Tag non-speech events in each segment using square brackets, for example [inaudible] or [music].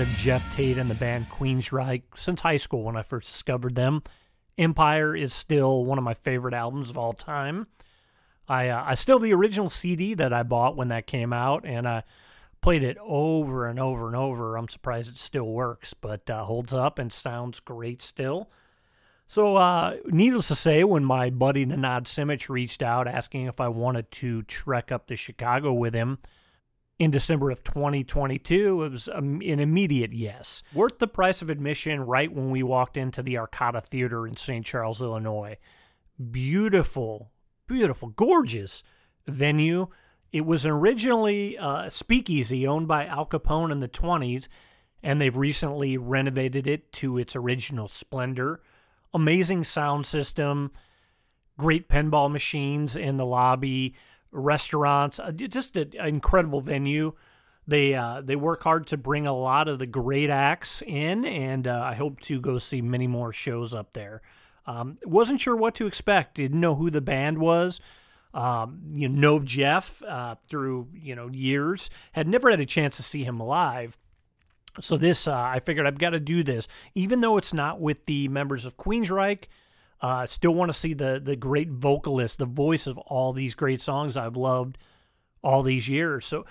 of Geoff Tate and the band Queensryche since high school when I first discovered them. Empire is still one of my favorite albums of all time. I uh, I still the original CD that I bought when that came out, and I played it over and over and over. I'm surprised it still works, but uh, holds up and sounds great still. So, uh, needless to say, when my buddy Nenad Simic reached out asking if I wanted to trek up to Chicago with him in December of 2022, it was an immediate yes. Worth the price of admission right when we walked into the Arcada Theater in St. Charles, Illinois. Beautiful, beautiful, gorgeous venue. It was originally a speakeasy owned by Al Capone in the 20s, and they've recently renovated it to its original splendor amazing sound system, great pinball machines in the lobby, restaurants, uh, just an incredible venue. They uh, they work hard to bring a lot of the great acts in, and uh, I hope to go see many more shows up there. Um, wasn't sure what to expect. Didn't know who the band was. Um, you know Geoff uh, through you know years. Had never had a chance to see him live, so this, uh, I figured I've got to do this, even though it's not with the members of Queensryche. I uh, still want to see the the great vocalist, the voice of all these great songs I've loved all these years. So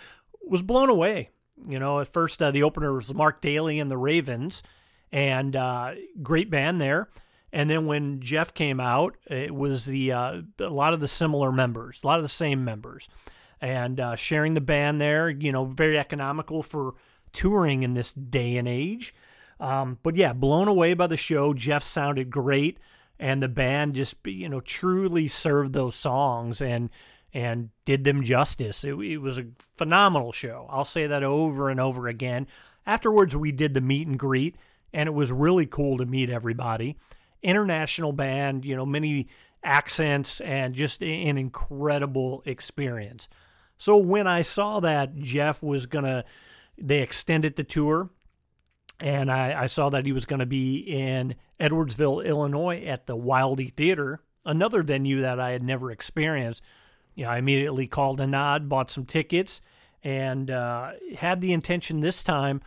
was blown away. You know, at first uh, the opener was Mark Daly and the Ravens, and uh, great band there. And then when Geoff came out, it was the uh, a lot of the similar members, a lot of the same members, and uh, sharing the band there. You know, very economical for touring in this day and age. Um, but yeah, blown away by the show. Geoff sounded great, and the band just you know truly served those songs and and did them justice. It, it was a phenomenal show. I'll say that over and over again. Afterwards, we did the meet and greet, and it was really cool to meet everybody. International band, you know, many accents, and just an incredible experience. So when I saw that Geoff was gonna they extended the tour, and I, I saw that he was going to be in Edwardsville, Illinois, at the Wildey Theater, another venue that I had never experienced. You know, I immediately called Nenad, bought some tickets, and uh, had the intention this time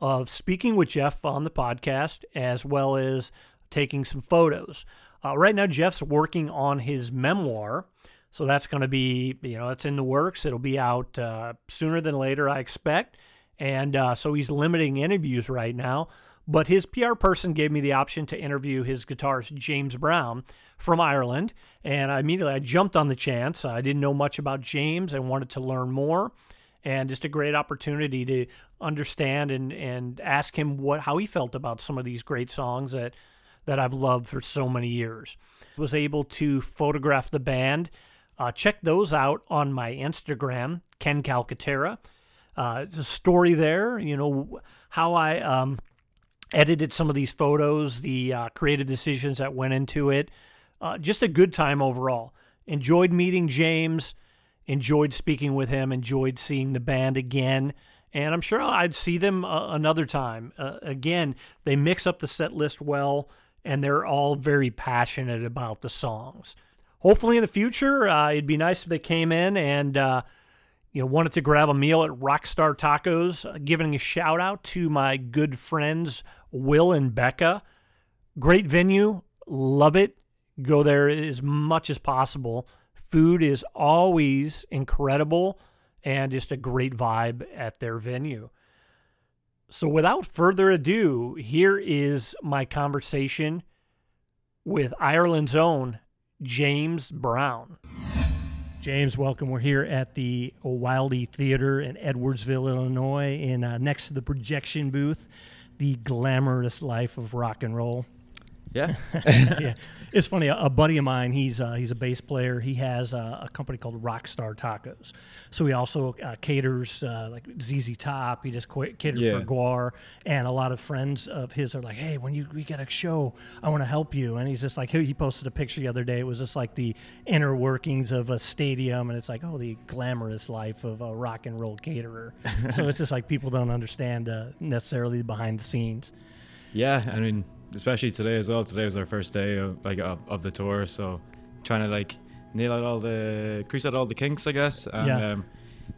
of speaking with Geoff on the podcast as well as taking some photos. Uh, right now, Geoff's working on his memoir. So that's going to be, you know, it's in the works. It'll be out uh, sooner than later, I expect and uh, so he's limiting interviews right now. But his PR person gave me the option to interview his guitarist James Brown from Ireland, and I immediately I jumped on the chance. I didn't know much about James I wanted to learn more, and just a great opportunity to understand and and ask him what how he felt about some of these great songs that that I've loved for so many years. Was able to photograph the band. Uh, check those out on my Instagram, Ken Calcaterra uh, story there. You know how I um, edited some of these photos, the uh, creative decisions that went into it. Uh, just a good time overall. Enjoyed meeting James. Enjoyed speaking with him. Enjoyed seeing the band again. And I'm sure I'd see them uh, another time. Uh, again, they mix up the set list well, and they're all very passionate about the songs. Hopefully, in the future, uh, it'd be nice if they came in and you know, wanted to grab a meal at Rockstar Tacos, uh, giving a shout out to my good friends Will and Becca. Great venue, love it. Go there as much as possible. Food is always incredible and just a great vibe at their venue. So, without further ado, here is my conversation with Ireland's own James Brown. James, welcome. We're here at the Wildey Theater in Edwardsville, Illinois, in uh, next to the projection booth, the glamorous life of rock and roll. Yeah, [laughs] [laughs] yeah. It's funny. A, a, buddy of mine, he's uh, he's a bass player. He has a, a, company called Rockstar Tacos. So he also uh, caters uh, like ZZ Top. He just caters yeah. for Gwar, and a lot of friends of his are like, "Hey, when you we get a show, I want to help you." And he's just like, he posted a picture the other day. It was just like the inner workings of a stadium, and it's like, oh, the glamorous life of a rock and roll caterer. [laughs] so it's just like people don't understand uh, necessarily behind the scenes. Yeah, I mean especially today as well. Today was our first day of like of, of the tour, so trying to like nail out all the crease out all the kinks, I guess. And, yeah. Um,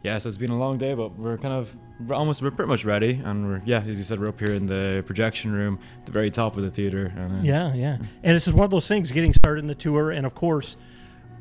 Yeah, so it's been a long day, but we're kind of we're almost we're pretty much ready, and we're yeah, as you said, we're up here in the projection room, the very top of the theater. And, uh, Yeah, yeah. And it's just one of those things getting started in the tour. And of course,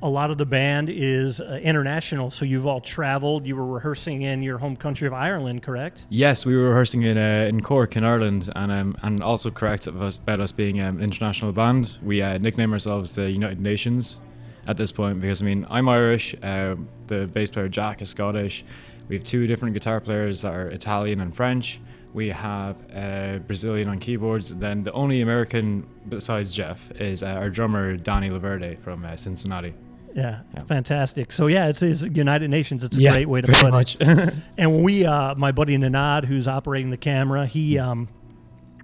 a lot of the band is uh, international. So you've all traveled. You were rehearsing in your home country of Ireland, correct? Yes, we were rehearsing in uh, in Cork in Ireland, and um, and also correct us, about us being um, an international band. We uh, nickname ourselves the United Nations at this point because I mean I'm Irish, uh, the bass player Jack is Scottish. We have two different guitar players that are Italian and French. We have a Brazilian on keyboards. Then the only American besides Geoff is uh, our drummer Danny Laverde from uh, Cincinnati. Yeah, Yeah. fantastic. So yeah, it's, it's United Nations. It's a Yeah, great way to very put much. it. [laughs] And we, uh, my buddy Nenad, who's operating the camera, he, um,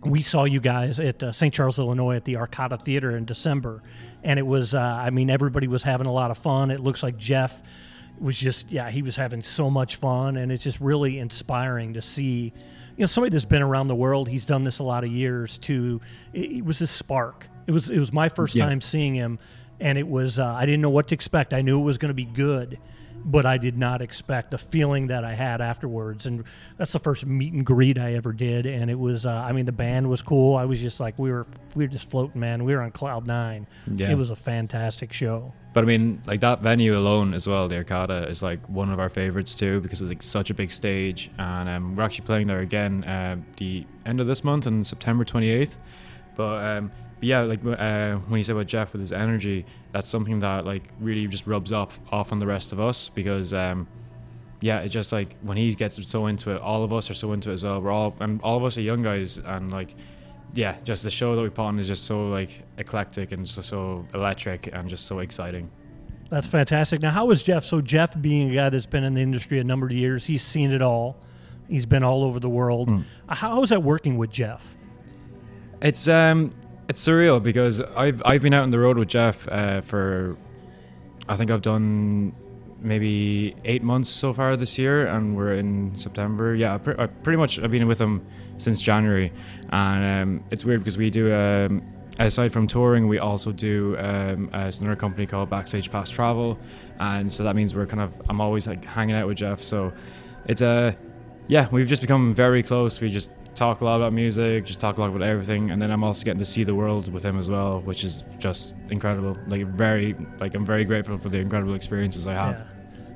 we saw you guys at uh, St. Charles, Illinois, at the Arcada Theater in December, and it was, uh, I mean, everybody was having a lot of fun. It looks like Geoff was just, yeah, he was having so much fun, and it's just really inspiring to see, you know, somebody that's been around the world. He's done this a lot of years. To it, it was this spark. It was, it was my first Yeah. time seeing him, and it was, uh, I didn't know what to expect. I knew it was going to be good but I did not expect the feeling that I had afterwards. And that's the first meet and greet I ever did. And it was, uh, I mean, the band was cool. I was just like, we were, we were just floating, man. We were on cloud nine. Yeah. It was a fantastic show. But I mean, like that venue alone as well, the Arcada is like one of our favorites too because it's like such a big stage, and um, we're actually playing there again uh, the end of this month on September 28th. But um, but yeah, like uh, when you say about Geoff with his energy, that's something that like really just rubs off off on the rest of us because um, yeah, it just like when he gets so into it, all of us are so into it as well. We're all and all of us are young guys, and like yeah, just the show that we put on is just so like eclectic and so, so electric and just so exciting. That's fantastic. Now, how was Geoff? So, Geoff, being a guy that's been in the industry a number of years, he's seen it all. He's been all over the world. Mm. How is that working with Geoff? It's um it's surreal because I've I've been out on the road with Geoff uh, for I think I've done maybe eight months so far this year, and we're in September. Yeah, pretty much I've been with him since January, and um, it's weird because we do um, aside from touring, we also do um, uh, another company called Backstage Pass Travel, and so that means we're kind of I'm always like hanging out with Geoff. So it's a yeah, we've just become very close. We just talk a lot about music, just talk a lot about everything, and then I'm also getting to see the world with him as well, which is just incredible. Like very, like I'm very grateful for the incredible experiences I have.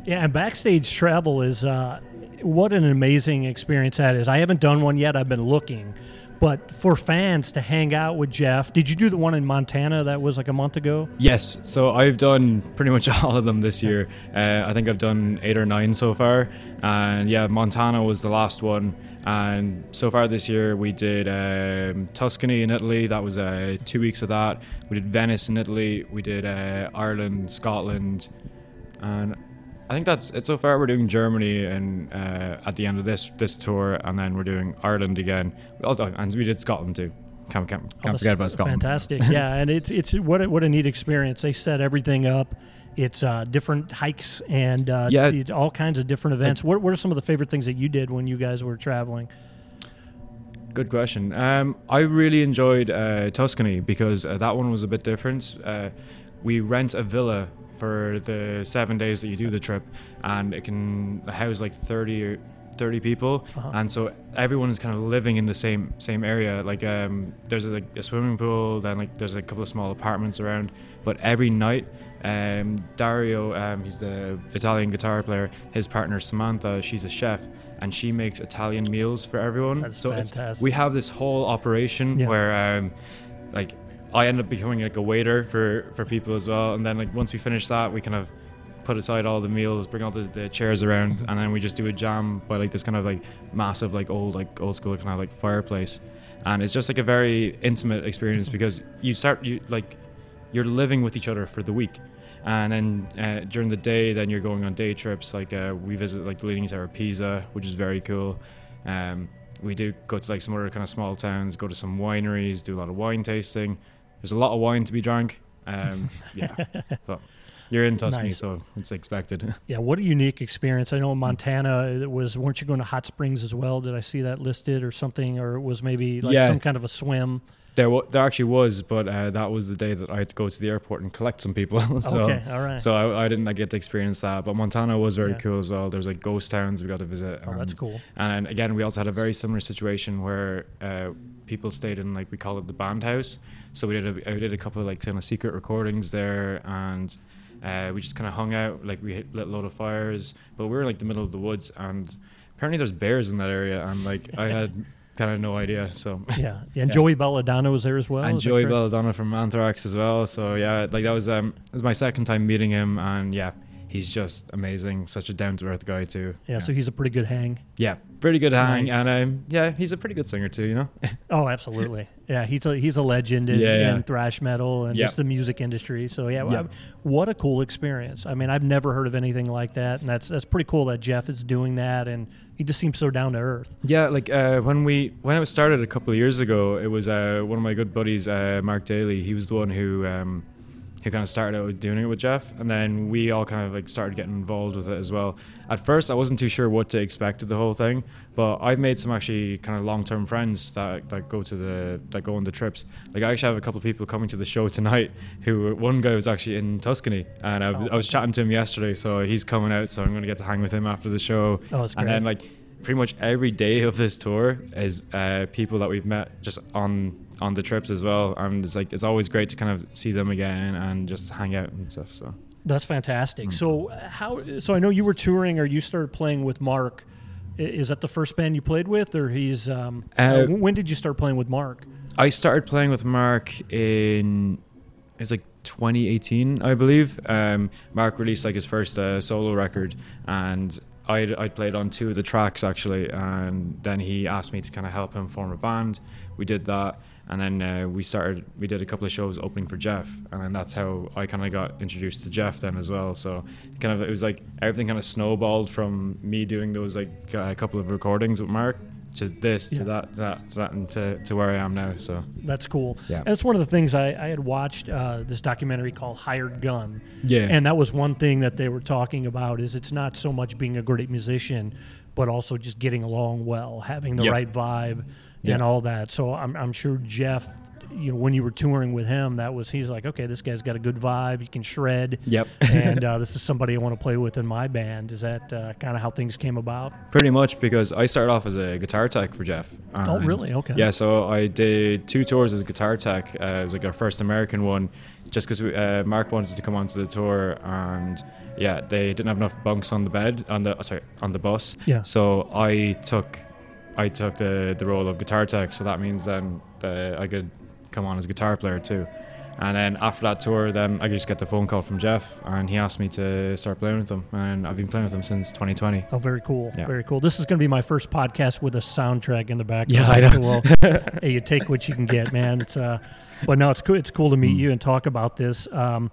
Yeah. yeah, and backstage travel is uh, what an amazing experience that is. I haven't done one yet. I've been looking, but for fans to hang out with Geoff, did you do the one in Montana that was like a month ago? Yes, so I've done pretty much [laughs] all of them this year. Uh, I think I've done eight or nine so far, and yeah, Montana was the last one. And so far this year, we did um, Tuscany in Italy. That was uh, two weeks of that. We did Venice in Italy. We did uh, Ireland, Scotland, and I think that's it. So far, we're doing Germany and uh, at the end of this this tour, and then we're doing Ireland again. And we did Scotland too. Can't, can't, can't forget about Scotland. Fantastic, yeah, and it's it's what a, what a neat experience. They set everything up. It's uh, different hikes and uh, Yeah. all kinds of different events. what, what are some of the favorite things that you did when you guys were traveling? Good question. Um, I really enjoyed uh, Tuscany because uh, that one was a bit different. Uh, we rent a villa for the seven days that you do the trip, and it can house like thirty or thirty people, Uh-huh. and so everyone is kind of living in the same same area. Like um, there's a, like a swimming pool, then like there's a couple of small apartments around. But every night, um, Dario, um, he's the Italian guitar player. His partner Samantha, she's a chef, and she makes Italian meals for everyone. That's so it's- fantastic. we have this whole operation Yeah. where, um, like, I end up becoming like a waiter for for people as well. And then like once we finish that, we kind of put aside all the meals, bring all the, the chairs around, and then we just do a jam by like this kind of like massive like old like old school kind of like fireplace. And it's just like a very intimate experience because you start you like you're living with each other for the week. And then uh, during the day, then you're going on day trips. Like uh, we visit like the Leaning Tower of Pisa, which is very cool. Um, we do go to like some other kind of small towns, go to some wineries, do a lot of wine tasting. There's a lot of wine to be drank. Um, [laughs] yeah, but you're in Tuscany, Nice. so it's expected. [laughs] Yeah, what a unique experience. I know Montana it was weren't you going to hot springs as well? Did I see that listed or something or it was maybe like Yeah. some kind of a swim? There, wa- there actually was, but uh, that was the day that I had to go to the airport and collect some people. [laughs] so, okay, all right. so I, I didn't like, get to experience that. But Montana was very Yeah. cool as well. There was like ghost towns we got to visit. oh, that's and- cool. And again, we also had a very similar situation where uh, people stayed in like we call it the band house. So we did a, I did a couple of like kind of secret recordings there, and uh, we just kind of hung out. Like we lit a lot of fires, but we were in like the middle of the woods, and apparently there's bears in that area, and like I had [laughs] kind of no idea. So Yeah, [laughs] and Yeah. Joey Belladonna was there as well. and Joey? Belladonna from Anthrax as well. So yeah, like that was um it was my second time meeting him, and yeah, he's just amazing. Such a down to earth guy too. Yeah, so he's a pretty good hang. yeah, pretty good hang, Nice. and um yeah, he's a pretty good singer too. You know. [laughs] Oh, absolutely. Yeah, he's a he's a legend in, Yeah, yeah. in thrash metal and Yeah. just the music industry. So yeah, Yeah. what a cool experience. I mean, I've never heard of anything like that, and that's that's pretty cool that Geoff is doing that, and he just seems so down to earth. Yeah, like uh, when we when it was started a couple of years ago, it was uh, one of my good buddies, uh, Mark Daly. He was the one who um, who kind of started out with doing it with Geoff, and then we all kind of like started getting involved with it as well. At first, I wasn't too sure what to expect of the whole thing, but I've made some actually kind of long term friends that that go to the that go on the trips. Like I actually have a couple of people coming to the show tonight. [laughs] Who one guy was actually in Tuscany, and I was, I was chatting to him yesterday, so he's coming out. So I'm going to get to hang with him after the show. Oh, that's and then like pretty much every day of this tour is uh, people that we've met just on on the trips as well and it's like it's always great to kind of see them again and just hang out and stuff so That's fantastic. Mm. So how? So I know you were touring, or you started playing with Mark. Is that the first band you played with, or he's? Um, Uh, uh, when did you start playing with Mark? i started playing with mark in it's like 2018 i believe um, mark released like his first uh, solo record and I'd, I'd played on two of the tracks actually and then he asked me to kind of help him form a band we did that and then uh, we started we did a couple of shows opening for geoff and then that's how i kind of got introduced to geoff then as well so kind of it was like everything kind of snowballed from me doing those like a couple of recordings with mark to this Yeah. to that to that to that and to, to where i am now so That's cool. Yeah. That's one of the things I, I had watched uh, this documentary called Hired Gun. Yeah. And that was one thing that they were talking about is it's not so much being a great musician, but also just getting along well, having the Yep. right vibe Yeah. and all that. So I'm, I'm sure Geoff, you know, when you were touring with him, that was he's like, okay, this guy's got a good vibe. He can shred. Yep. [laughs] and [laughs] uh, this is somebody I want to play with in my band. Is that uh, kind of how things came about? Pretty much because I started off as a guitar tech for Geoff. Oh, really? Okay. Yeah, so I did two tours as a guitar tech. Uh, it was like our first American one, just because uh, Mark wanted to come onto the tour, and yeah, they didn't have enough bunks on the bed on the sorry on the bus. Yeah. So I took I took the the role of guitar tech. So that means then that I could come on as a guitar player too. And then after that tour, then I just get the phone call from Geoff, and he asked me to start playing with him, and I've been playing with him since 2020. Oh, very cool. Yeah. Very cool. This is going to be my first podcast with a soundtrack in the background. Yeah, I know. Well, hey, you take what you can get, man. It's uh, but no, it's cool. It's cool to meet Mm. you and talk about this. Um,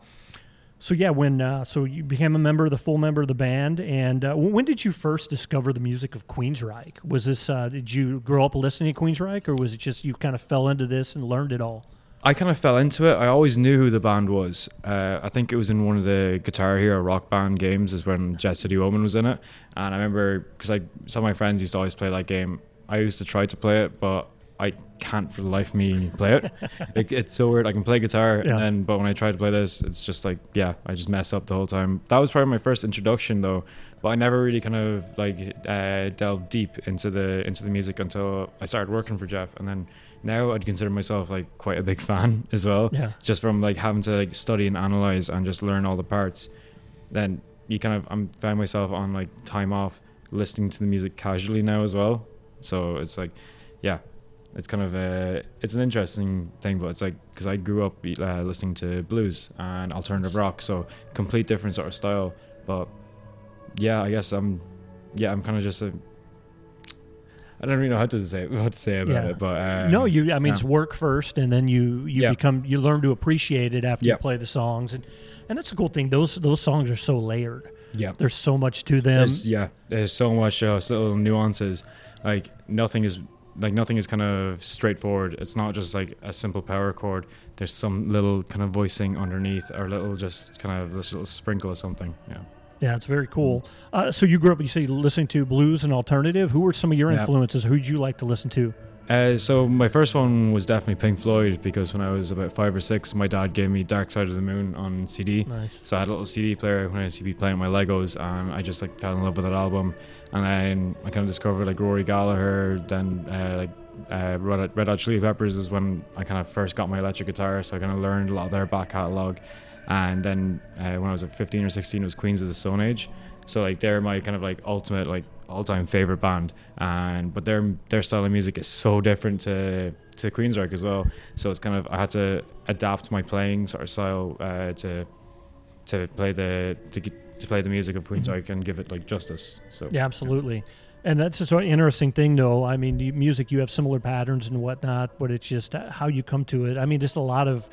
so yeah, when uh, so you became a member, the full member of the band, and uh, when did you first discover the music of Queensryche? Was this uh, did you grow up listening to Queensryche, or was it just you kind of fell into this and learned it all? I kind of fell into it. I always knew who the band was. Uh, I think it was in one of the Guitar Hero Rock Band games, is when Jet City Woman was in it. And I remember because like some of my friends used to always play that game. I used to try to play it, but I can't for the life of me play it. [laughs] it it's so weird. I can play guitar, Yeah. and then but when I try to play this, it's just like yeah, I just mess up the whole time. That was probably my first introduction though. But I never really kind of like uh, delved deep into the into the music until I started working for Geoff, and then now I'd consider myself like quite a big fan [laughs] as well. Yeah. Just from like having to like study and analyze and just learn all the parts. Then you kind of I'm found myself on like time off listening to the music casually now as well. So it's like, yeah, it's kind of a it's an interesting thing, but it's like because I grew up uh, listening to blues and alternative rock, so complete different sort of style. But yeah, I guess I'm yeah I'm kind of just a I don't really know how to say what to say about Yeah. it, but um, no, you. I mean, yeah. it's work first, and then you you Yeah. become you learn to appreciate it after you play the songs, and and that's the cool thing. Those those songs are so layered. yeah. There's so much to them. There's, yeah, there's so much uh, little nuances. Like nothing is like nothing is kind of straightforward. It's not just like a simple power chord. There's some little kind of voicing underneath, or little just kind of this little sprinkle of something. Yeah. Yeah, it's very cool. Uh, so you grew up, you say, listening to blues and alternative. Who were some of your influences? Who'd you like to listen to? Uh, so my first one was definitely Pink Floyd because when I was about five or six, my dad gave me Dark Side of the Moon on CD. Nice. So I had a little CD player when I used to be playing my Legos, and I just like fell in love with that album. And then I kind of discovered like Rory Gallagher, then uh, like uh, Red, Red Hot Chili Peppers is when I kind of first got my electric guitar. So I kind of learned a lot of their back catalog. And then uh, when I was at 15 or 16, it was Queens of the Stone Age. So like they're my kind of like ultimate like all-time favorite band, and but their their style of music is so different to to Queensryche as well. So it's kind of I had to adapt my playing sort of style uh, to to play the to, get- to play the music of Queensryche and give it like justice. So Yeah, absolutely. And that's just an interesting thing, though. I mean, the music, you have similar patterns and whatnot, but it's just uh, how you come to it. I mean, just a lot of,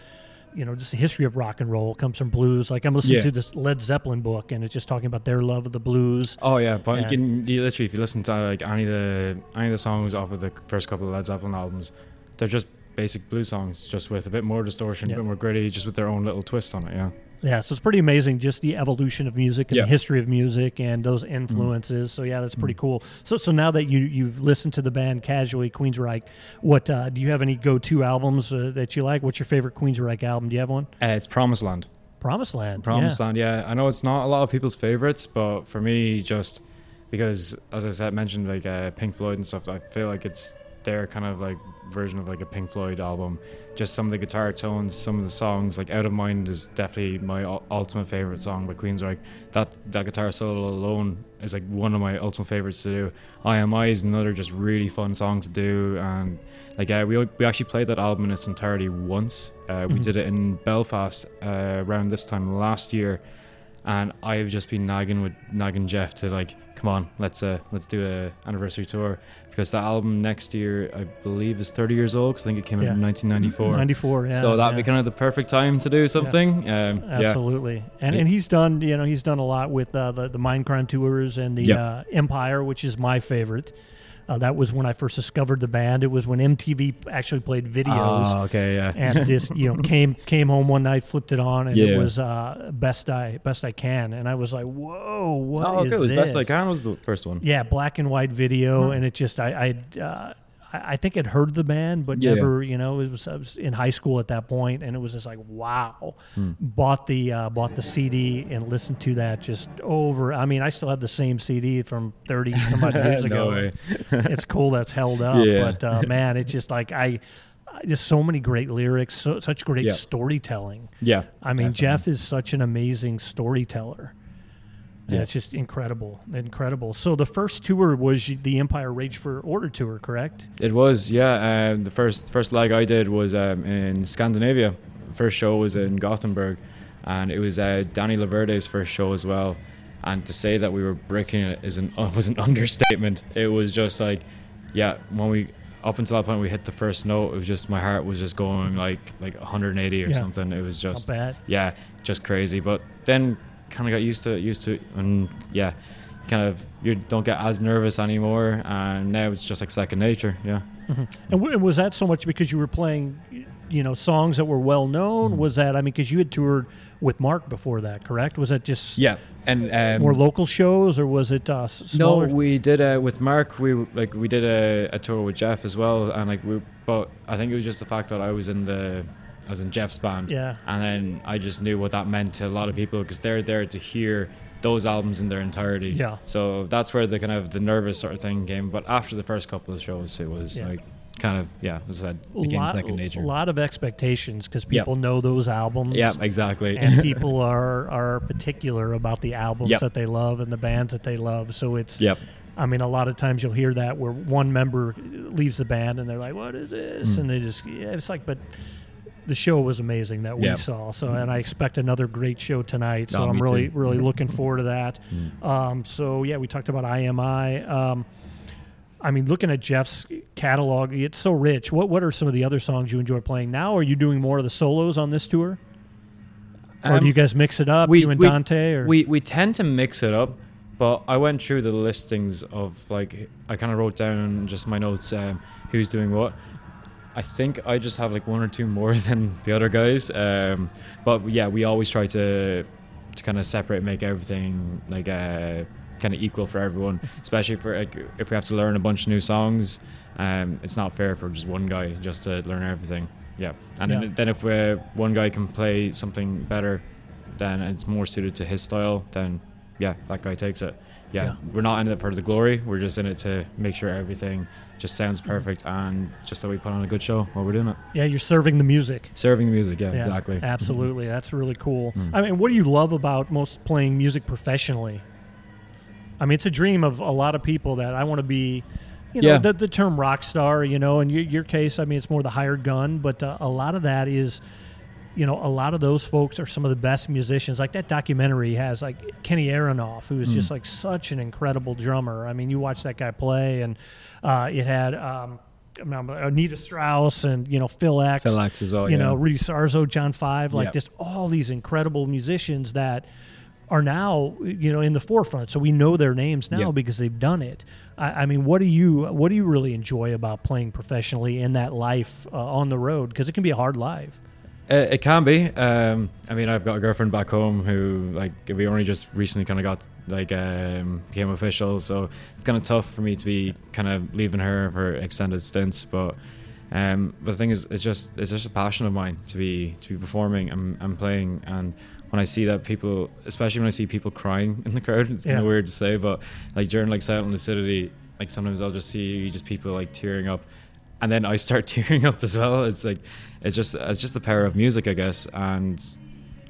you know, just the history of rock and roll comes from blues. Like I'm listening Yeah. to this Led Zeppelin book, and it's just talking about their love of the blues. Oh yeah, but can you literally if you listen to like any of the any of the songs off of the first couple of Led Zeppelin albums, they're just basic blues songs, just with a bit more distortion, a bit more gritty, just with their own little twist on it. Yeah. Yeah, so it's pretty amazing just the evolution of music and Yeah. the history of music and those influences. So yeah, that's pretty cool. So so now that you you've listened to the band casually, Queensryche, what uh, do you have any go to albums uh, that you like? What's your favorite Queensryche album? Do you have one? Uh, it's Promised Land. Promised Land. Promised yeah. Land, yeah. I know it's not a lot of people's favorites, but for me, just because, as I said, mentioned like uh, Pink Floyd and stuff, I feel like it's their kind of like version of like a Pink Floyd album. Just some of the guitar tones, some of the songs, like Out of Mind is definitely my ul- ultimate favorite song by Queensryche. That that guitar solo alone is like one of my ultimate favorites to do. I Am I is another just really fun song to do, and like uh, we we actually played that album in its entirety once. Uh, we Mhm. did it in Belfast uh, around this time last year, and I've just been nagging with nagging Geoff to like, come on, let's uh let's do a anniversary tour because that album next year I believe is 30 years old. Cause I think it came out in 1994. 94, yeah. so that'd yeah. be kind of the perfect time to do something. Um, yeah, Absolutely, and Yeah. and he's done you know he's done a lot with uh, the the Mindcrime tours and the uh, Empire, which is my favorite. Uh, that was when I first discovered the band. It was when MTV actually played videos. Oh, okay, yeah. and [laughs] just you know came came home one night, flipped it on, and it was uh, best I best I can, and I was like, whoa, what oh, is okay. It was this? Best I Can was the first one. Yeah, black and white video, Hmm. and it just I I. Uh, I think I'd heard the band, but Yeah. never, you know, it was, I was in high school at that point, and it was just like, wow. Hmm. Bought the uh, bought the CD and listened to that just over. I mean, I still have the same CD from thirty [laughs] some odd years ago. [laughs] it's cool that's held up, Yeah. but uh, man, it's just like I, I- just so many great lyrics, so, such great Yeah. storytelling. Yeah. I mean, definitely. Geoff is such an amazing storyteller. Yeah. it's just incredible, incredible. So the first tour was the Empire Rage for Order tour, correct? It was, yeah. Um, the first first leg I did was um, in Scandinavia. First show was in Gothenburg, and it was uh, Danny Laverde's first show as well. And to say that we were breaking it is an [laughs] was an understatement. It was just like, yeah, when we up until that point we hit the first note, it was just my heart was just going like like 180 or Yeah. something. It was just bad. yeah, just crazy. But then kind of got used to it, used to it, and yeah, kind of you don't get as nervous anymore, and now it's just like second nature. Yeah. And w- was that so much because you were playing, you know, songs that were well known? Mm-hmm. Was that I mean, because you had toured with Mark before that, correct? Was that just Yeah, and um, more local shows, or was it uh, s- no, we did uh, with Mark. We like we did a, a tour with Jeff as well, and like we. But I think it was just the fact that I was in the, I was in Geoff's band. Yeah. And then I just knew what that meant to a lot of people because they're there to hear those albums in their entirety. Yeah. So that's where the kind of the nervous sort of thing came. But after the first couple of shows, it was Yeah. like kind of yeah, as I said, became lot, second nature. A lot of expectations because Yep. people know those albums. Yeah, exactly. and [laughs] people are are particular about the albums Yep. that they love and the bands that they love. So it's yep. I mean, a lot of times you'll hear that where one member leaves the band and they're like, "What is this?" Mm. And they just yeah, it's like, but the show was amazing that we Yeah. saw. So, and I expect another great show tonight. So I'm really too. really looking forward to that. Mm. Um, so yeah, we talked about I Am I. Um, I mean, looking at Geoff's catalog, it's so rich. What what are some of the other songs you enjoy playing now? Are you doing more of the solos on this tour, or Um, do you guys mix it up, we- you and we- Dante? Or We we tend to mix it up, but I went through the listings of like I kind of wrote down just my notes um, who's doing what. I think I just have like one or two more [laughs] than the other guys. Um, but yeah, we always try to to kind of separate, make everything like uh, kind of equal for everyone. Especially for like, if we have to learn a bunch of new songs, um, it's not fair for just one guy just to learn everything. Yeah, and Yeah. Then, if uh, one guy can play something better, then it's more suited to his style. Then yeah, that guy takes it. Yeah, Yeah. we're not in it for the glory. We're just in it to make sure everything just sounds perfect and just that we put on a good show while we're doing it. Yeah, you're serving the music. Serving the music, yeah, Yeah, exactly. Absolutely. That's really cool. Mm. I mean, what do you love about most playing music professionally? I mean, it's a dream of a lot of people that I want to be, you know, Yeah. the, the term rock star, you know, in your, your case, I mean, it's more the hired gun, but uh, a lot of that is, you know, a lot of those folks are some of the best musicians. Like that documentary has like Kenny Aronoff, who is just like such an incredible drummer. I mean, you watch that guy play, and uh, it had um, Anita Strauss and you know Phil X, Phil X as well, you yeah. know Rudy Sarzo, John Five, like Yep. just all these incredible musicians that are now you know in the forefront. So we know their names now because they've done it. I, I mean, what do you what do you really enjoy about playing professionally in that life uh, on the road? Because it can be a hard life. Uh, it can be. Um, I mean, I've got a girlfriend back home who, like, we only just recently kind of got, like, um, became official. So it's kind of tough for me to be kind of leaving her for extended stints. But, um, but the thing is, it's just it's just a passion of mine to be to be performing and, and playing. And when I see that people, especially when I see people crying [laughs] in the crowd, it's kind Yeah. of weird to say, but like during like Silent Lucidity, like sometimes I'll just see just people like tearing up and then I start [laughs] tearing up as well. It's like it's just it's just the power of music, I guess. And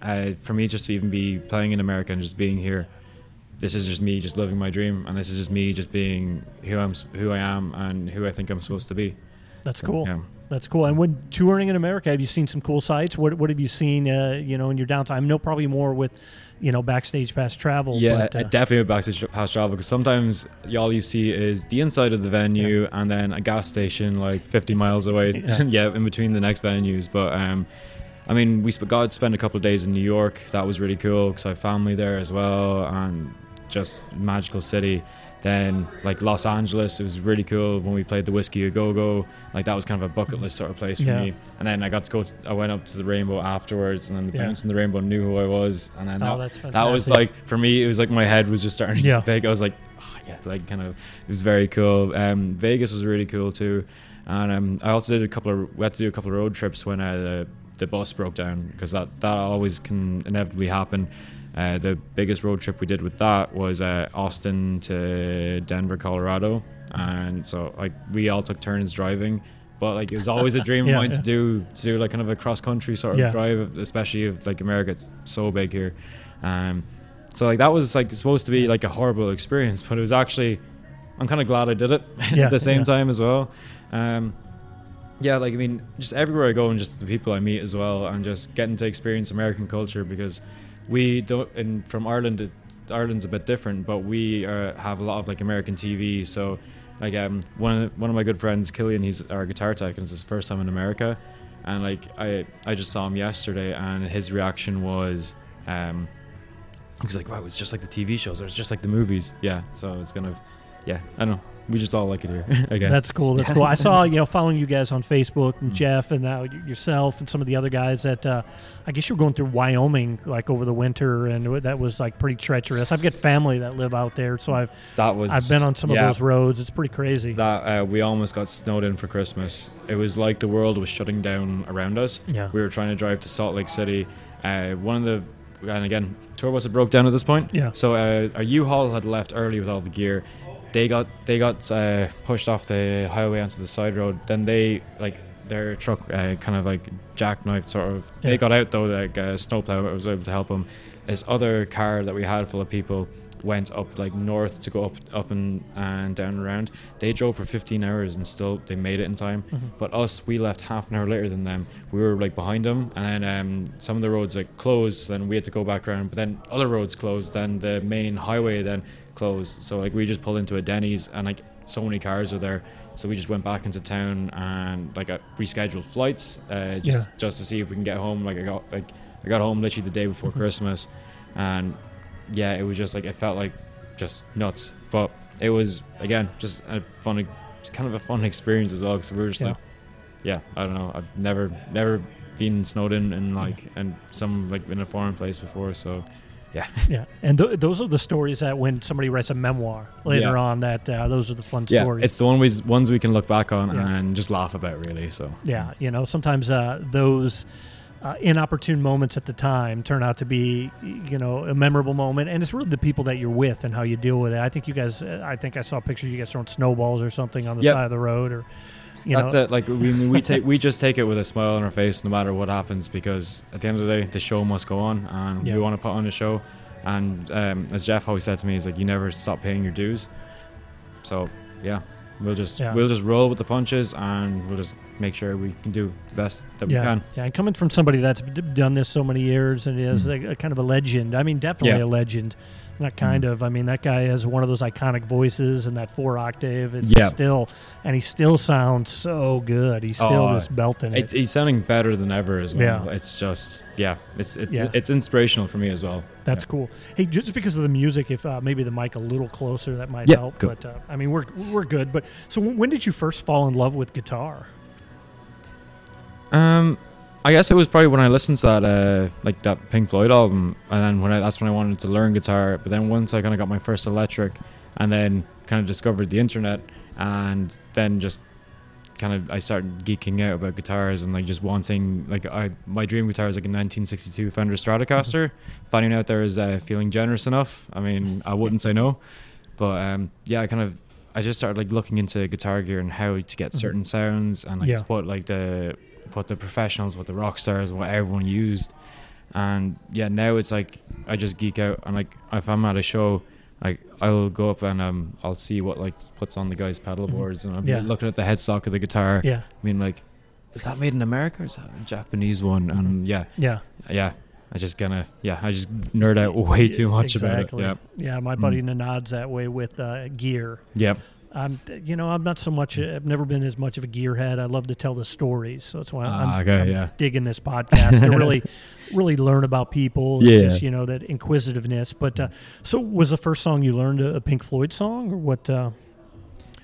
uh, for me, just to even be playing in America and just being here, this is just me just living my dream, and this is just me just being who I'm, who I am, and who I think I'm supposed to be. That's So, cool. yeah. That's cool. And when touring in America, have you seen some cool sites? What What have you seen? Uh, you know, in your downtime? I know probably more with, you know, backstage pass travel. Yeah, but, uh, definitely a backstage pass travel because sometimes all you see is the inside of the venue and then a gas station like 50 miles away. [laughs] Yeah. [laughs] Yeah, in between the next venues. But um, I mean, we sp- got to spend a couple of days in New York. That was really cool because I have family there as well and just magical city. Then like Los Angeles, it was really cool when we played the Whisky a Go Go. Like that was kind of a bucket list sort of place for Yeah. me. And then I got to go. To, I went up to the Rainbow afterwards, and then the Yeah. Bounce in the Rainbow knew who I was. And then Oh, that, that was like for me, it was like my head was just starting to Yeah. get big. I was like, oh, yeah, like kind of. It was very cool. Um, Vegas was really cool too, and um, I also did a couple of. We had to do a couple of road trips when uh, the the bus broke down because that that always can inevitably happen. Uh, the biggest road trip we did with that was uh, Austin to Denver, Colorado, and so like we all took turns driving. But like it was always a [laughs] dream Yeah, of mine yeah. to do to do like kind of a cross country sort of Yeah. drive, especially if like America, it's so big here. Um, so like that was like supposed to be like a horrible experience, but it was actually I'm kind of glad I did it [laughs] Yeah, at the same yeah. time as well. Um, yeah, like I mean, just everywhere I go and just the people I meet as well, and just getting to experience American culture because we don't. And from Ireland, it, Ireland's a bit different, but we uh, have a lot of like American TV. So, like um, one of, one of my good friends, Killian, he's our guitar tech, and it's his first time in America. And like I, I just saw him yesterday, and his reaction was, um, he was like, "Wow, it's just like the TV shows, or it's just like the movies." Yeah, so it's kind of, yeah, I don't know. We just all like it here, [laughs] I guess. That's cool. That's cool. I saw [laughs] you know following you guys on Facebook and Mm. Geoff and now yourself and some of the other guys that uh, I guess you were going through Wyoming like over the winter and that was like pretty treacherous. I've got family that live out there, so I've that was. I've been on some yeah. of those roads. It's pretty crazy. that uh, we almost got snowed in for Christmas. It was like the world was shutting down around us. Yeah. We were trying to drive to Salt Lake City. Uh, one of the and again, tour bus had broke down at this point. Yeah. So uh, our U-Haul had left early with all the gear. They got they got uh, pushed off the highway onto the side road. Then they like their truck uh, kind of like jackknifed sort of. Yeah. They got out though. Like uh, snowplow was able to help them. This other car that we had full of people went up like north to go up up and and down around. They drove for 15 hours and still they made it in time. Mhm. But us, we left half an hour later than them. We were like behind them, and then um, some of the roads like closed. Then we had to go back around. But then other roads closed. Then the main highway then closed. So like we just pulled into a Denny's, and like so many cars were there. So we just went back into town and like uh, rescheduled flights, uh, just Yeah. just to see if we can get home. Like I got like I got home literally the day before Christmas, and yeah, it was just like it felt like just nuts. But it was again just a fun, kind of a fun [laughs] experience as well because we were just Yeah. like, yeah, I don't know, I've never never been snowed in and like and some like in a foreign place before, so yeah. [laughs] Yeah, and th- those are the stories that when somebody writes a memoir later Yeah. on, that uh, those are the fun Yeah, stories. it's the one we, ones we can look back on Yeah. and just laugh about, really. So Yeah, you know, sometimes uh, those uh, inopportune moments at the time turn out to be, you know, a memorable moment, and it's really the people that you're with and how you deal with it. I think you guys, uh, I think I saw pictures you guys throwing snowballs or something on the Yep. side of the road, or you know that's know, it. Like we we [laughs] take we just take it with a smile on our face, no matter what happens, because at the end of the day, the show must go on, and Yeah. we want to put on a show. And um, as Geoff always said to me, he's like, "You never stop paying your dues." So yeah, we'll just Yeah. we'll just roll with the punches, and we'll just make sure we can do the best that yeah, we can. yeah. And coming from somebody that's done this so many years and is Mhm. a, a kind of a legend. I mean, definitely Yeah. a legend. Not kind Mhm. of. I mean, that guy has one of those iconic voices and that four octave. It's Yeah. still, and he still sounds so good. He's still Oh, just belting it. He's sounding better than ever as well. Yeah. It's just yeah, it's it's Yeah. it's inspirational for me as well. That's Yeah. cool. Hey, just because of the music, if uh, maybe the mic a little closer, that might help. cool. But uh, I mean, we're we're good. But so, when did you first fall in love with guitar? Um, I guess it was probably when I listened to that, uh, like that Pink Floyd album, and then when I, that's when I wanted to learn guitar. But then once I kind of got my first electric, and then kind of discovered the internet, and then just kind of I started geeking out about guitars and like just wanting like I my dream guitar is like a 1962 Fender Stratocaster. Finding out there is uh, feeling generous enough. I mean, I wouldn't say no, but um, yeah, I kind of I just started like looking into guitar gear and how to get Mhm. certain sounds and like Yeah. what like the what the professionals, what the rock stars, what everyone used. And yeah, now it's like I just geek out and like if I'm at a show, like I'll go up and um I'll see what like puts on the guy's pedal Mhm. boards and I'm Yeah. looking at the headstock of the guitar. Yeah, I mean like is that made in America or is that a Japanese one? And yeah, yeah. yeah. I just gonna yeah, I just nerd out [laughs] way too much exactly. about it. Yeah, my buddy Mm. buddy Nenad's that way with uh, gear. Yep. I'm, you know, I'm not so much. I've never been as much of a gearhead. I love to tell the stories, so that's why I'm, Ah, okay, I'm yeah. digging this podcast to really, [laughs] really learn about people. Yeah. just you know that inquisitiveness. But uh, so, was the first song you learned a, Pink Floyd song, or what? Uh,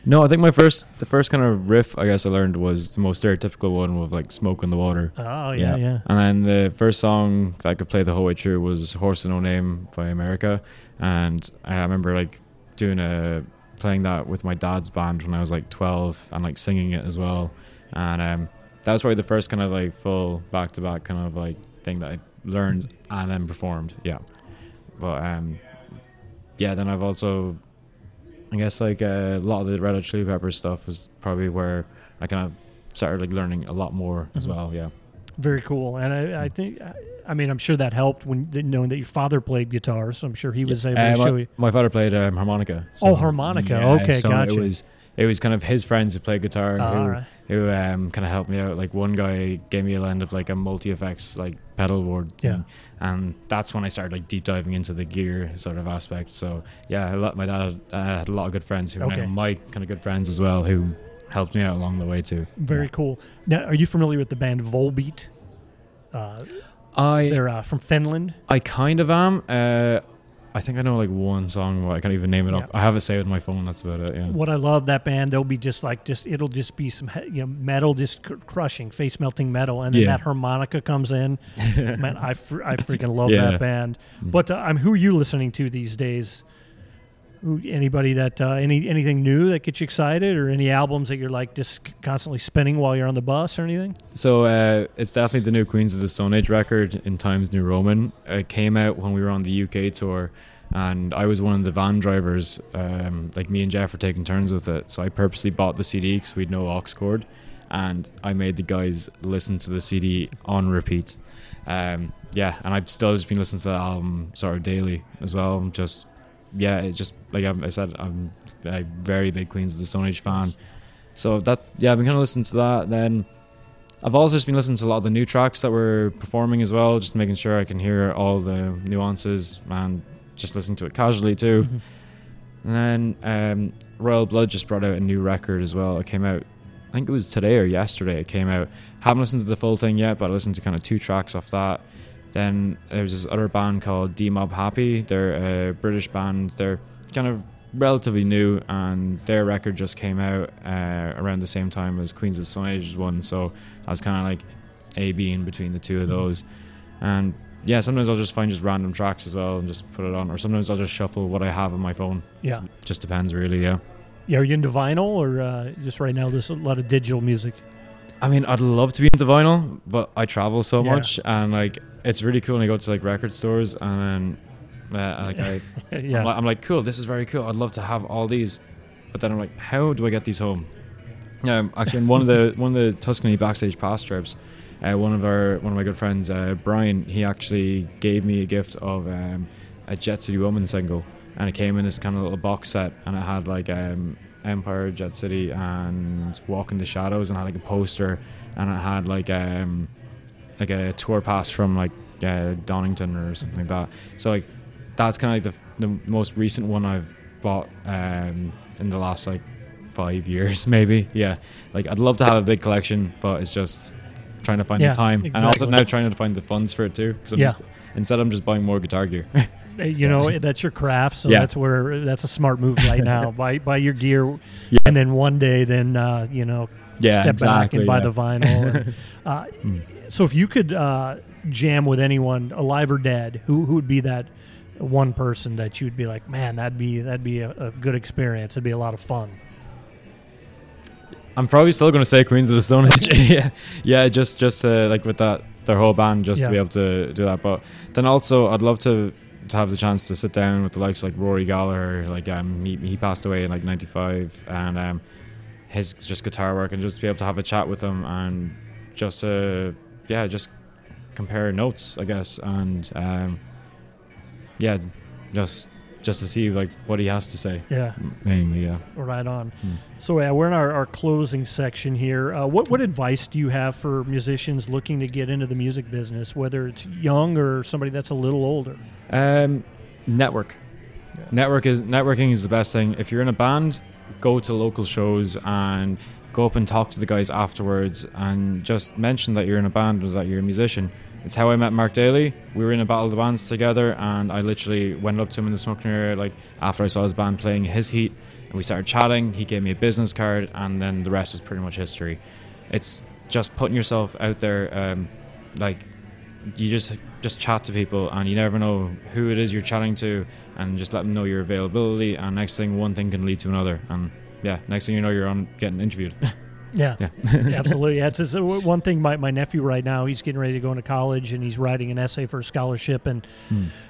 No, I think my first the first kind of riff I guess I learned was the most stereotypical one with like smoke in the water. oh yeah, yeah, And then the first song that I could play the whole way through was "Horse with No Name" by America, and I remember like doing a playing that with my dad's band when I was like 12 and like singing it as well, and um, that was probably the first kind of like full back to back kind of like thing that I learned and then performed. Yeah, but um, yeah, then I've also I guess like uh, a lot of the Red Hot Chili Peppers stuff was probably where I kind of started like learning a lot more as Mhm. well. Yeah. Very cool. And I, I think, I, mean, I'm sure that helped when knowing that your father played guitar. So I'm sure he was able Uh, to my, show you. my father played um, harmonica. Oh, harmonica. Okay, so gotcha. It was it was kind of his friends who played guitar who, right. who um, kind of helped me out. Like one guy gave me a lend of like a multi effects like pedal board thing, and that's when I started like deep diving into the gear sort of aspect. So yeah, a lot, my dad uh, had a lot of good friends who Okay. my kind of good friends as well who helped me out along the way too. Very Yeah. cool. Now, are you familiar with the band Volbeat? Uh, I they're uh, from Finland. I kind of am. Uh, I think I know like one song. But I can't even name it Yeah. off. I have it saved on my phone. That's about it. Yeah. What I love that band, they'll be just like just it'll just be some you know metal, just cr- crushing, face melting metal, and then Yeah. that harmonica comes in. [laughs] Man, I fr- I freaking love Yeah. that band. Mm. But uh, I'm who are you listening to these days? Anybody that uh, any anything new that gets you excited, or any albums that you're like just constantly spinning while you're on the bus or anything? So uh, it's definitely the new Queens of the Stone Age record in Times New Roman. It came out when we were on the UK tour, and I was one of the van drivers. Um, like me and Geoff were taking turns with it, so I purposely bought the CD because we'd no aux cord, and I made the guys listen to the CD on repeat. Um, yeah, and I've still just been listening to that album sort of daily as well. Just yeah, it's just like I I said, I'm a very big Queens of the Stone Age fan. So that's yeah, I've been kind of listening to that. Then I've also just been listening to a lot of the new tracks that we're performing as well, just making sure I can hear all the nuances and just listening to it casually too. Mhm. And then um, Royal Blood just brought out a new record as well. It came out, I think it was today or yesterday. It came out. Haven't listened to the full thing yet, but I listened to kind of two tracks off that. Then there's this other band called Demob Happy. They're a British band. They're kind of relatively new, and their record just came out uh, around the same time as Queens of the Stone Age's one. So I was kind of like A B in between the two of those. And yeah, sometimes I'll just find just random tracks as well and just put it on, or sometimes I'll just shuffle what I have on my phone. Yeah. Just depends, really. Yeah. Yeah, are you into vinyl or uh, just right now there's a lot of digital music? I mean, I'd love to be into vinyl, but I travel so Yeah. much, and like it's really cool when I go to like record stores and then uh, like I, [laughs] yeah. I'm, like, I'm like, cool, this is very cool. I'd love to have all these, but then I'm like, how do I get these home? Yeah, um, actually, in one of the [laughs] one of the Tuscany backstage pass trips, uh, one of our one of my good friends, uh, Brian, he actually gave me a gift of um, a Jet City Woman single, and it came in this kind of little box set, and it had like um, Empire, Jet City, and Walk in the Shadows, and had like a poster, and it had like um, like a tour pass from like uh, Donington or something like that. So like that's kind of like the, the most recent one I've bought um, in the last like five years, [laughs] maybe. Yeah, like I'd love to have a big collection, but it's just trying to find Yeah, the time, and also now trying to find the funds for it too. Because Yeah. just, instead, I'm just buying more guitar gear. [laughs] Uh, you know that's your craft, so Yeah. that's where that's a smart move right now. [laughs] buy buy your gear, Yeah. and then one day, then uh, you know, Yeah, step back and exactly, buy the vinyl. and, uh, Mm. So if you could uh, jam with anyone, alive or dead, who who would be that one person that you'd be like, man, that'd be that'd be a, a good experience. It'd be a lot of fun. I'm probably still going to say Queens of the Stone Age. [laughs] yeah, yeah, just just uh, like with that their whole band, just Yeah. to be able to do that. But then also, I'd love to to have the chance to sit down with the likes of, like Rory Gallagher. Like um, he he passed away in like '95, and um, his just guitar work, and just be able to have a chat with him, and just uh, yeah, just compare notes, I guess, and um, yeah, just just to see like what he has to say. Yeah, Mainly, yeah. right on. Hmm. So yeah, we're in our, our closing section here. Uh, what what advice do you have for musicians looking to get into the music business, whether it's young or somebody that's a little older? Um, network. Yeah. Network is networking is the best thing. If you're in a band, go to local shows and go up and talk to the guys afterwards, and just mention that you're in a band or that you're a musician. It's how I met Mark Daly. We were in a battle of the bands together, and I literally went up to him in the smoking area, like after I saw his band playing his heat, and we started chatting. He gave me a business card, and then the rest was pretty much history. It's just putting yourself out there, um, like you just just chat to people and you never know who it is you're chatting to and just let them know your availability and next thing one thing can lead to another and yeah next thing you know you're on getting interviewed [laughs] Yeah, Yeah. [laughs] absolutely. Yeah, it's just, uh, one thing. My, my nephew right now, he's getting ready to go into college, and he's writing an essay for a scholarship. And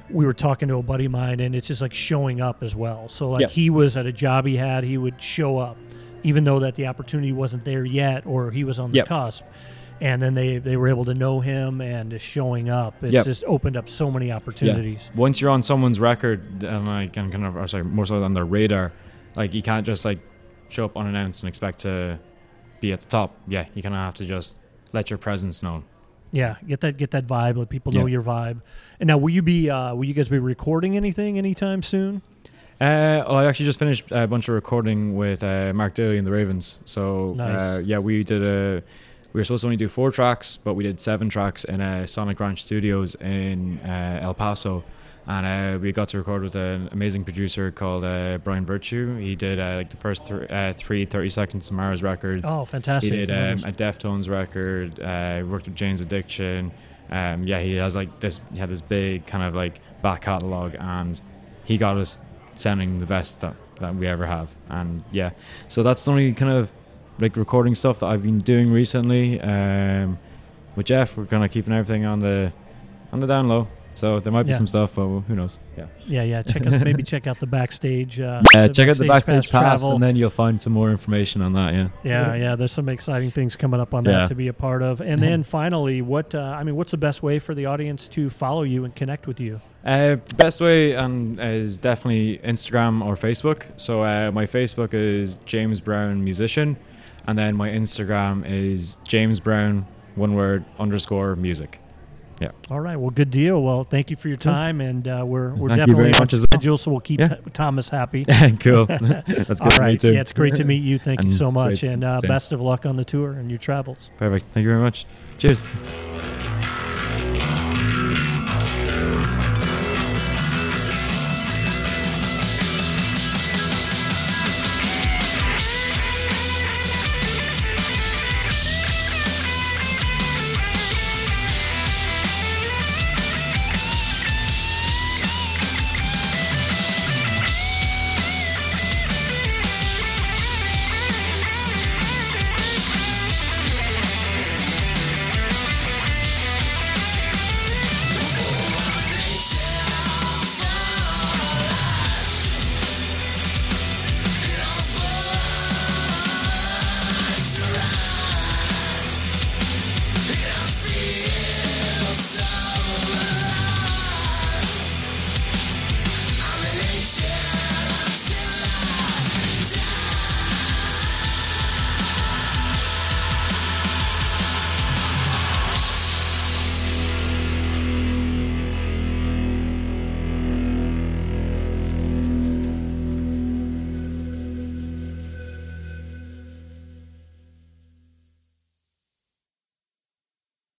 we were talking to a buddy of mine, and it's just like showing up as well. So like Yeah. he was at a job he had, he would show up, even though that the opportunity wasn't there yet, or he was on the Yep. cusp. And then they, they were able to know him and just showing up. It Yep. just opened up so many opportunities. once you're on someone's record and like and kind of or sorry more so on their radar like you can't just like show up unannounced and expect to be at the top yeah you kind of have to just let your presence known Yeah, get that get that vibe. Let people know Yeah. your vibe. And now, will you be uh, will you guys be recording anything anytime soon? Uh, well, I actually just finished a bunch of recording with uh, Mark Daly and the Ravens. So Nice. uh, yeah, we did a. We were supposed to only do four tracks, but we did seven tracks in uh, Sonic Ranch Studios in uh, El Paso, and uh, we got to record with an amazing producer called uh, Brian Virtue. He did uh, like the first th- uh, three 30 Seconds to Mars records. Oh, fantastic! He did um, a Deftones record. Uh, worked with Jane's Addiction. Um, yeah, he has like this. He had this big kind of like back catalog, and he got us sounding the best that, that we ever have. And yeah, so that's the only kind of like recording stuff that I've been doing recently. Um, with Geoff, we're kind of keeping everything on the on the down low. So there might be Yeah. some stuff, but who knows? Yeah. yeah, yeah. Check out maybe check out the backstage. Uh, Uh, check out the backstage pass, travel. and then you'll find some more information on that. Yeah. yeah, yeah. There's some exciting things coming up on Yeah. that to be a part of. And then [laughs] finally, what uh, I mean, what's the best way for the audience to follow you and connect with you? Uh, the best way um, is definitely Instagram or Facebook. So uh, my Facebook is James Brown Musician, and then my Instagram is James Brown one word underscore music. All right. Well, good deal. Well, thank you for your time, and uh, we're we're Thank definitely on much as well. schedule, so we'll keep Yeah. Th- Thomas happy. [laughs] cool. [laughs] That's good All to meet you too. Yeah, it's great to meet you. Thank you so much, and uh, best of luck on the tour and your travels. Perfect. Thank you very much. Cheers.